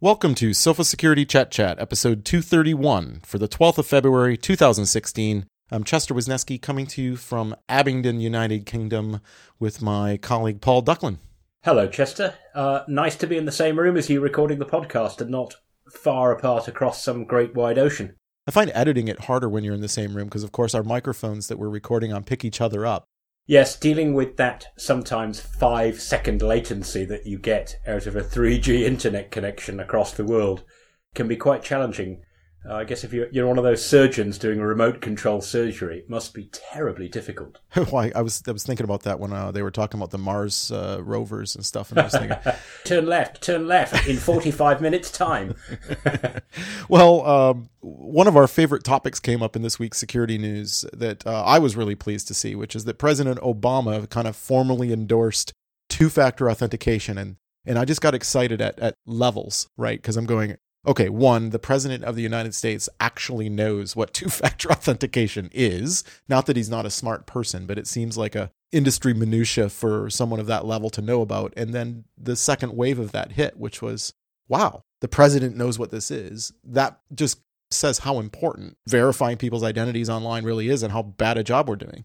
Welcome to Sophos Security Chet Chat, episode 231 for the 12th of February 2016. I'm Chester Wisniewski coming to you from Abingdon, United Kingdom, with my colleague Paul Ducklin. Hello, Chester. Uh, nice to be in the same room as you recording the podcast and not far apart across some great wide ocean. I find editing it harder when you're in the same room because, of course, our microphones that we're recording on pick each other up. Yes, dealing with that sometimes five second latency that you get out of a 3G internet connection across the world can be quite challenging. Uh, I guess if you're, you're one of those surgeons doing a remote control surgery, it must be terribly difficult. Why I was I was thinking about that when uh, they were talking about the Mars uh, rovers and stuff, and I was thinking, turn left, turn left in 45 minutes time. well, um, one of our favorite topics came up in this week's security news that uh, I was really pleased to see, which is that President Obama kind of formally endorsed two-factor authentication and and I just got excited at, at levels, right? Because I'm going, okay, one, the president of the United States actually knows what two factor authentication is. Not that he's not a smart person, but it seems like a industry minutia for someone of that level to know about. And then the second wave of that hit, which was, wow, the president knows what this is. That just says how important verifying people's identities online really is and how bad a job we're doing.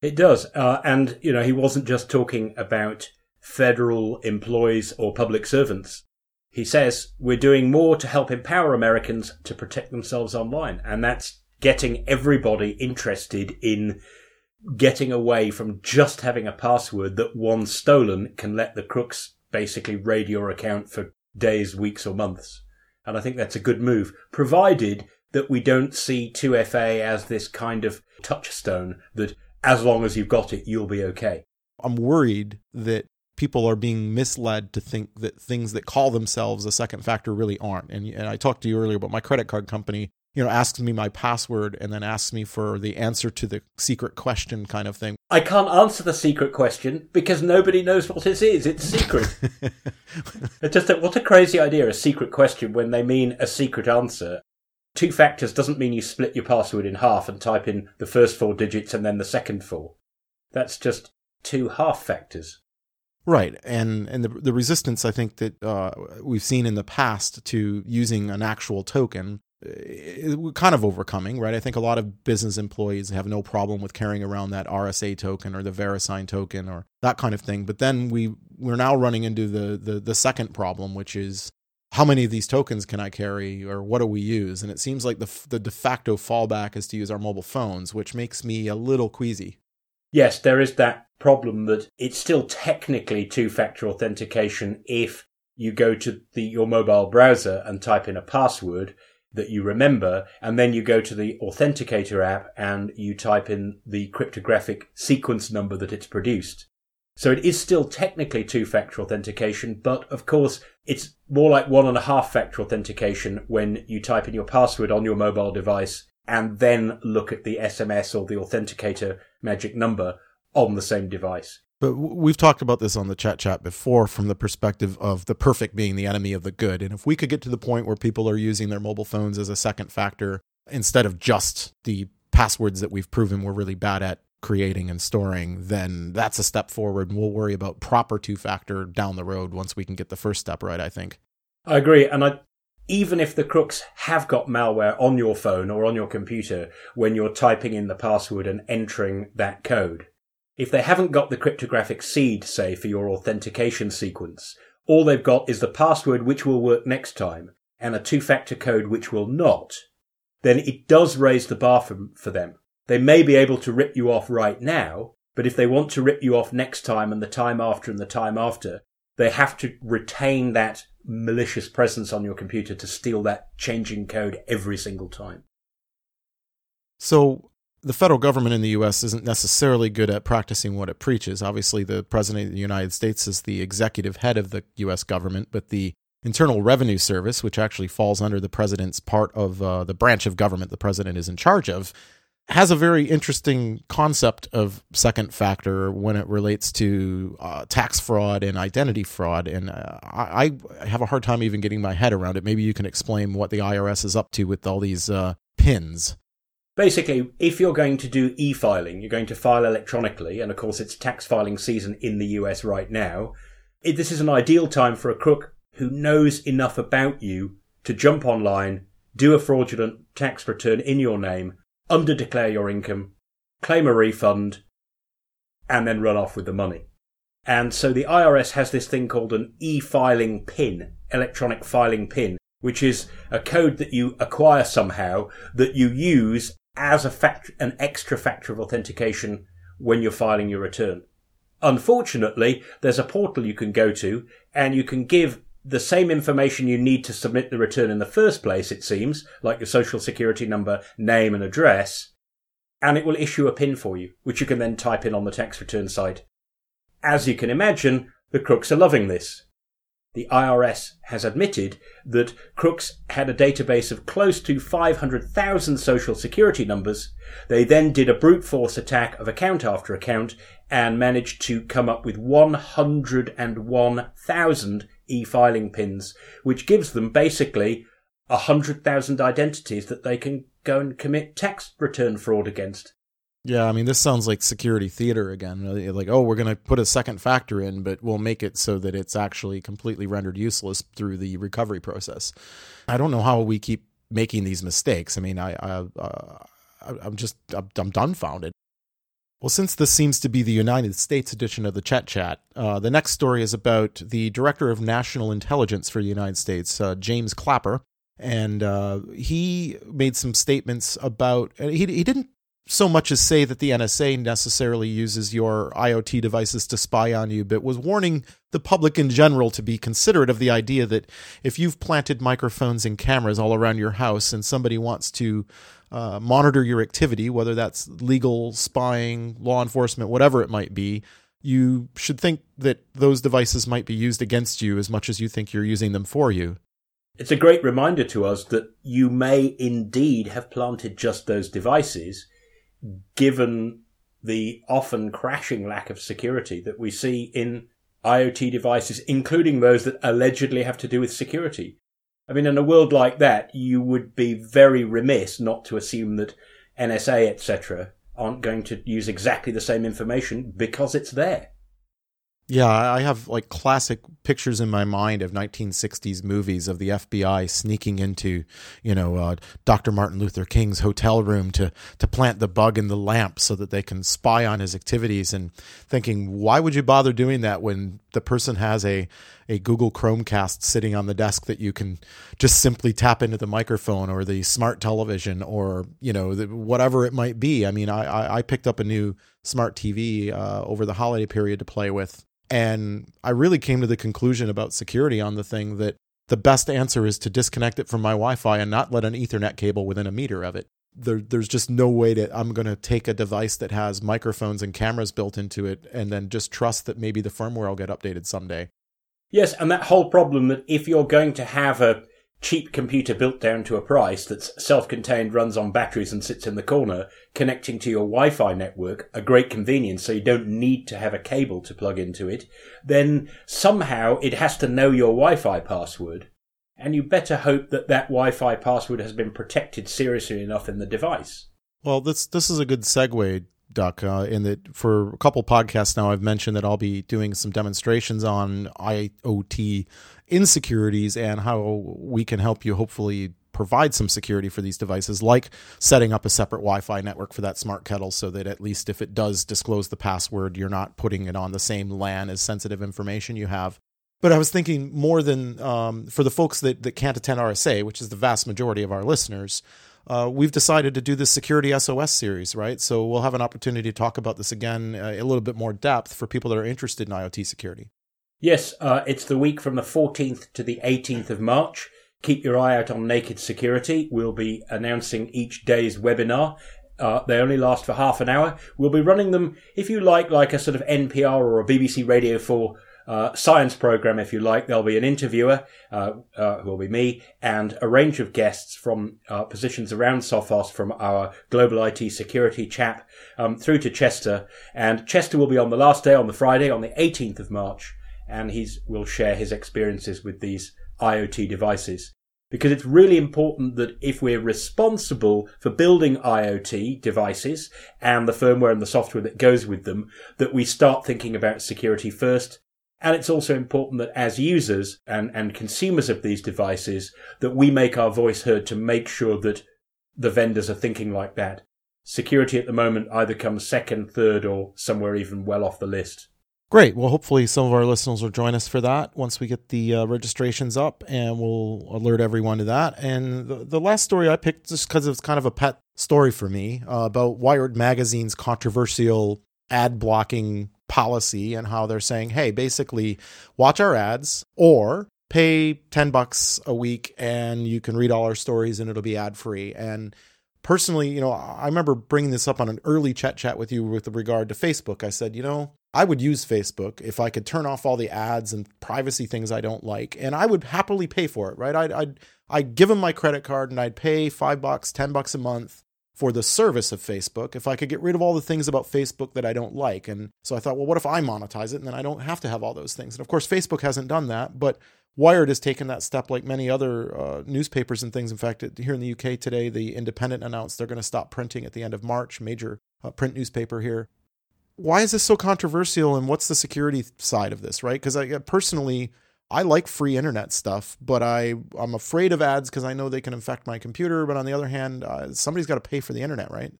It does. Uh, and, you know, he wasn't just talking about federal employees or public servants. He says, We're doing more to help empower Americans to protect themselves online. And that's getting everybody interested in getting away from just having a password that once stolen can let the crooks basically raid your account for days, weeks, or months. And I think that's a good move, provided that we don't see 2FA as this kind of touchstone that as long as you've got it, you'll be okay. I'm worried that people are being misled to think that things that call themselves a second factor really aren't. And, and I talked to you earlier about my credit card company, you know, asks me my password and then asks me for the answer to the secret question kind of thing. I can't answer the secret question because nobody knows what it is. It's secret. it's just a, what a crazy idea, a secret question when they mean a secret answer. Two factors doesn't mean you split your password in half and type in the first four digits and then the second four. That's just two half factors. Right, and and the the resistance I think that uh, we've seen in the past to using an actual token, we're kind of overcoming. Right, I think a lot of business employees have no problem with carrying around that RSA token or the VeriSign token or that kind of thing. But then we we're now running into the the the second problem, which is how many of these tokens can I carry or what do we use? And it seems like the the de facto fallback is to use our mobile phones, which makes me a little queasy. Yes, there is that problem that it's still technically two factor authentication if you go to the, your mobile browser and type in a password that you remember, and then you go to the authenticator app and you type in the cryptographic sequence number that it's produced. So it is still technically two factor authentication, but of course it's more like one and a half factor authentication when you type in your password on your mobile device and then look at the SMS or the authenticator magic number on the same device. But we've talked about this on the Chet Chat before from the perspective of the perfect being the enemy of the good. And if we could get to the point where people are using their mobile phones as a second factor instead of just the passwords that we've proven we're really bad at creating and storing, then that's a step forward. And we'll worry about proper two factor down the road once we can get the first step right, I think. I agree. And I even if the crooks have got malware on your phone or on your computer when you're typing in the password and entering that code, if they haven't got the cryptographic seed, say, for your authentication sequence, all they've got is the password which will work next time and a two-factor code which will not, then it does raise the bar for, for them. They may be able to rip you off right now, but if they want to rip you off next time and the time after and the time after, they have to retain that malicious presence on your computer to steal that changing code every single time. So the federal government in the US isn't necessarily good at practicing what it preaches. Obviously, the president of the United States is the executive head of the US government, but the Internal Revenue Service, which actually falls under the president's part of uh, the branch of government the president is in charge of, has a very interesting concept of second factor when it relates to uh, tax fraud and identity fraud. And uh, I, I, have a hard time even getting my head around it. Maybe you can explain what the IRS is up to with all these uh, pins. Basically, if you're going to do e filing, you're going to file electronically, and of course it's tax filing season in the US right now. it, this is an ideal time for a crook who knows enough about you to jump online, do a fraudulent tax return in your name, underdeclare your income, claim a refund, and then run off with the money. And so the IRS has this thing called an e-filing pin, electronic filing pin, which is a code that you acquire somehow that you use as a fact, an extra factor of authentication when you're filing your return. Unfortunately, there's a portal you can go to and you can give the same information you need to submit the return in the first place, it seems, like your social security number, name and address, and it will issue a PIN for you, which you can then type in on the tax return site. As you can imagine, the crooks are loving this. The IRS has admitted that crooks had a database of close to 500,000 social security numbers. They then did a brute force attack of account after account and managed to come up with 101,000 e-filing pins, which gives them basically 100,000 identities that they can go and commit tax return fraud against. Yeah, I mean, this sounds like security theater again. Like, oh, we're going to put a second factor in, but we'll make it so that it's actually completely rendered useless through the recovery process. I don't know how we keep making these mistakes. I mean, I, I, uh, I'm just, I'm, I'm, dumbfounded. Well, since this seems to be the United States edition of the Chet Chat, uh, the next story is about the Director of National Intelligence for the United States, uh, James Clapper, and uh, he made some statements about. He he didn't so much as say that the NSA necessarily uses your IoT devices to spy on you, but was warning the public in general to be considerate of the idea that if you've planted microphones and cameras all around your house and somebody wants to uh, monitor your activity, whether that's legal spying, law enforcement, whatever it might be, you should think that those devices might be used against you as much as you think you're using them for you. It's a great reminder to us that you may indeed have planted just those devices given the often crashing lack of security that we see in IoT devices, including those that allegedly have to do with security. I mean, in a world like that, you would be very remiss not to assume that NSA, etc., aren't going to use exactly the same information because it's there. Yeah, I have like classic pictures in my mind of 1960s movies of the FBI sneaking into, you know, uh, Dr. Martin Luther King's hotel room to to plant the bug in the lamp so that they can spy on his activities and thinking, why would you bother doing that when the person has a a Google Chromecast sitting on the desk that you can just simply tap into the microphone or the smart television or, you know, the, whatever it might be. I mean, I, I, I picked up a new smart TV uh, over the holiday period to play with and I really came to the conclusion about security on the thing that the best answer is to disconnect it from my Wi Fi and not let an Ethernet cable within a meter of it. There, there's just no way that I'm going to take a device that has microphones and cameras built into it and then just trust that maybe the firmware will get updated someday. Yes, and that whole problem that if you're going to have a cheap computer built down to a price that's self-contained, runs on batteries and sits in the corner, connecting to your Wi-Fi network, a great convenience so you don't need to have a cable to plug into it, then somehow it has to know your Wi-Fi password. And you better hope that that Wi-Fi password has been protected seriously enough in the device. Well, this this is a good segue Duck, uh, in that for a couple podcasts now, I've mentioned that I'll be doing some demonstrations on IoT insecurities and how we can help you hopefully provide some security for these devices, like setting up a separate Wi Fi network for that smart kettle so that at least if it does disclose the password, you're not putting it on the same LAN as sensitive information you have. But I was thinking more than um, for the folks that, that can't attend RSA, which is the vast majority of our listeners uh, we've decided to do this Security SOS series, right? So we'll have an opportunity to talk about this again uh, a little bit more depth for people that are interested in IoT security. Yes, uh, it's the week from the 14th to the 18th of March. Keep your eye out on Naked Security. We'll be announcing each day's webinar. Uh, they only last for half an hour. We'll be running them, if you like, like a sort of NPR or a BBC Radio 4 uh, science program, if you like. There'll be an interviewer, uh, uh, who will be me, and a range of guests from uh, positions around Sophos, from our global IT security chap um, through to Chester. And Chester will be on the last day, on the Friday, on the 18th of March, and he's will share his experiences with these IoT devices. Because it's really important that if we're responsible for building IoT devices and the firmware and the software that goes with them, that we start thinking about security first And it's also important that as users and, and consumers of these devices, that we make our voice heard to make sure that the vendors are thinking like that. Security at the moment either comes second, third, or somewhere even well off the list. Great. Well, hopefully some of our listeners will join us for that once we get the uh, registrations up, and we'll alert everyone to that. And the, the last story I picked just because it's kind of a pet story for me uh, about Wired Magazine's controversial ad blocking policy and how they're saying, hey, basically, watch our ads or pay 10 bucks a week and you can read all our stories and it'll be ad free. And personally, you know, I remember bringing this up on an early Chet Chat with you with regard to Facebook. I said, you know, I would use Facebook if I could turn off all the ads and privacy things I don't like, and I would happily pay for it. Right? I'd I'd, I'd give them my credit card and I'd pay five bucks, ten bucks a month for the service of Facebook if I could get rid of all the things about Facebook that I don't like. And so I thought, well, what if I monetize it and then I don't have to have all those things? And of course, Facebook hasn't done that, but Wired has taken that step like many other uh, newspapers and things. In fact, here in the UK today, the Independent announced they're going to stop printing at the end of March, major uh, print newspaper here. Why is this so controversial and what's the security side of this, right? Because I personally, I like free internet stuff, but I, I'm afraid of ads because I know they can infect my computer. But on the other hand, uh, somebody's got to pay for the internet, right?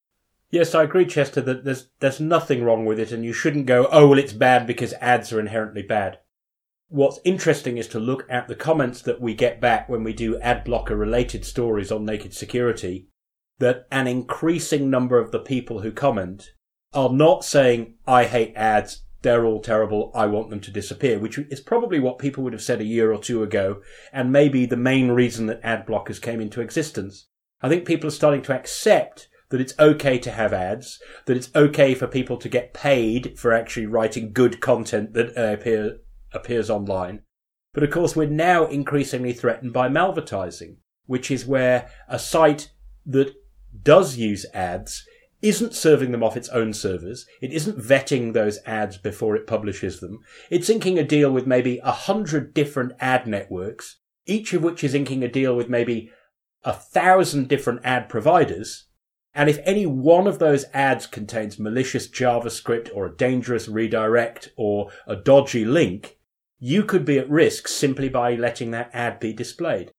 Yes, I agree, Chester, that there's, there's nothing wrong with it and you shouldn't go, oh, well, it's bad because ads are inherently bad what's interesting is to look at the comments that we get back when we do ad blocker related stories on naked security that an increasing number of the people who comment are not saying i hate ads they're all terrible i want them to disappear which is probably what people would have said a year or two ago and maybe the main reason that ad blockers came into existence i think people are starting to accept that it's okay to have ads, that it's okay for people to get paid for actually writing good content that uh, appear, appears online. But of course, we're now increasingly threatened by malvertising, which is where a site that does use ads isn't serving them off its own servers. It isn't vetting those ads before it publishes them. It's inking a deal with maybe a hundred different ad networks, each of which is inking a deal with maybe a thousand different ad providers. And if any one of those ads contains malicious JavaScript or a dangerous redirect or a dodgy link, you could be at risk simply by letting that ad be displayed.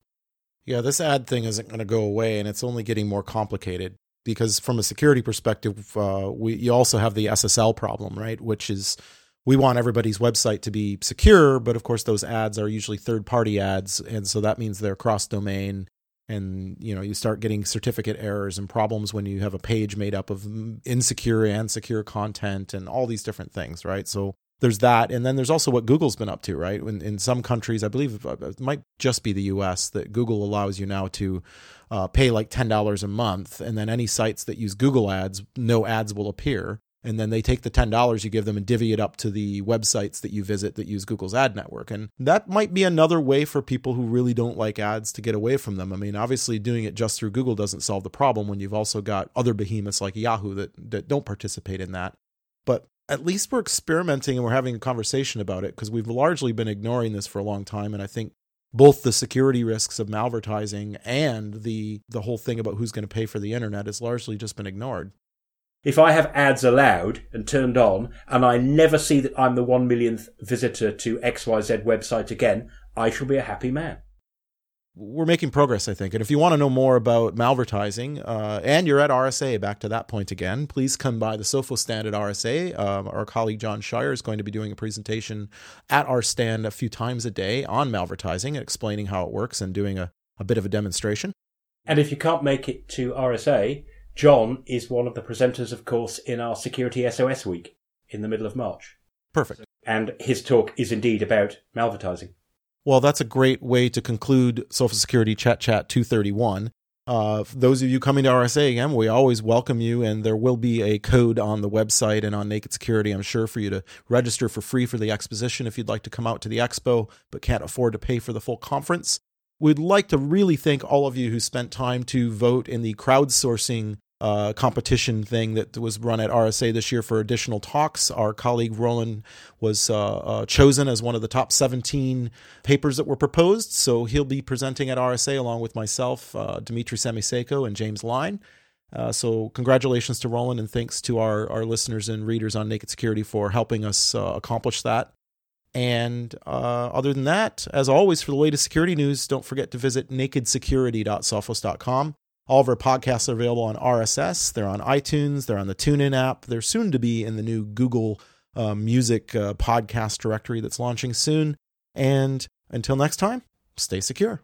Yeah, this ad thing isn't going to go away, and it's only getting more complicated because, from a security perspective, uh, we you also have the SSL problem, right? Which is we want everybody's website to be secure, but of course, those ads are usually third-party ads, and so that means they're cross-domain and you know you start getting certificate errors and problems when you have a page made up of insecure and secure content and all these different things right so there's that and then there's also what google's been up to right in, in some countries i believe uh, it might just be the us that google allows you now to uh, pay like $10 a month and then any sites that use google ads no ads will appear and then they take the $10 you give them and divvy it up to the websites that you visit that use Google's ad network. And that might be another way for people who really don't like ads to get away from them. I mean, obviously doing it just through Google doesn't solve the problem when you've also got other behemoths like Yahoo that, that don't participate in that. But at least we're experimenting and we're having a conversation about it because we've largely been ignoring this for a long time. And I think both the security risks of malvertising and the the whole thing about who's going to pay for the internet has largely just been ignored. If I have ads allowed and turned on and I never see that I'm the one millionth visitor to XYZ website again, I shall be a happy man we're making progress, I think. And if you want to know more about malvertising, uh, and you're at RSA, back to that point again, please come by the Sophos stand at RSA. Um, our colleague John Shier is going to be doing a presentation at our stand a few times a day on malvertising and explaining how it works and doing a, a bit of a demonstration. And if you can't make it to RSA, John is one of the presenters, of course, in our Security SOS week in the middle of March. Perfect. And his talk is indeed about malvertising. Well, that's a great way to conclude Sophos Security Chet Chat 231. Uh, those of you coming to RSA again, we always welcome you, and there will be a code on the website and on Naked Security, I'm sure, for you to register for free for the exposition if you'd like to come out to the expo but can't afford to pay for the full conference. We'd like to really thank all of you who spent time to vote in the crowdsourcing uh, competition thing that was run at RSA this year for additional talks. Our colleague Roland was uh, uh, chosen as one of the top 17 papers that were proposed. So he'll be presenting at RSA along with myself, uh, Dmitry Samosseiko, and James Lyne. Uh, so congratulations to Roland and thanks to our, our listeners and readers on Naked Security for helping us uh, accomplish that. And uh, other than that, as always, for the latest security news, don't forget to visit nakedsecurity.sophos.com. All of our podcasts are available on RSS. They're on iTunes. They're on the TuneIn app. They're soon to be in the new Google uh, Music uh, podcast directory that's launching soon. And until next time, stay secure.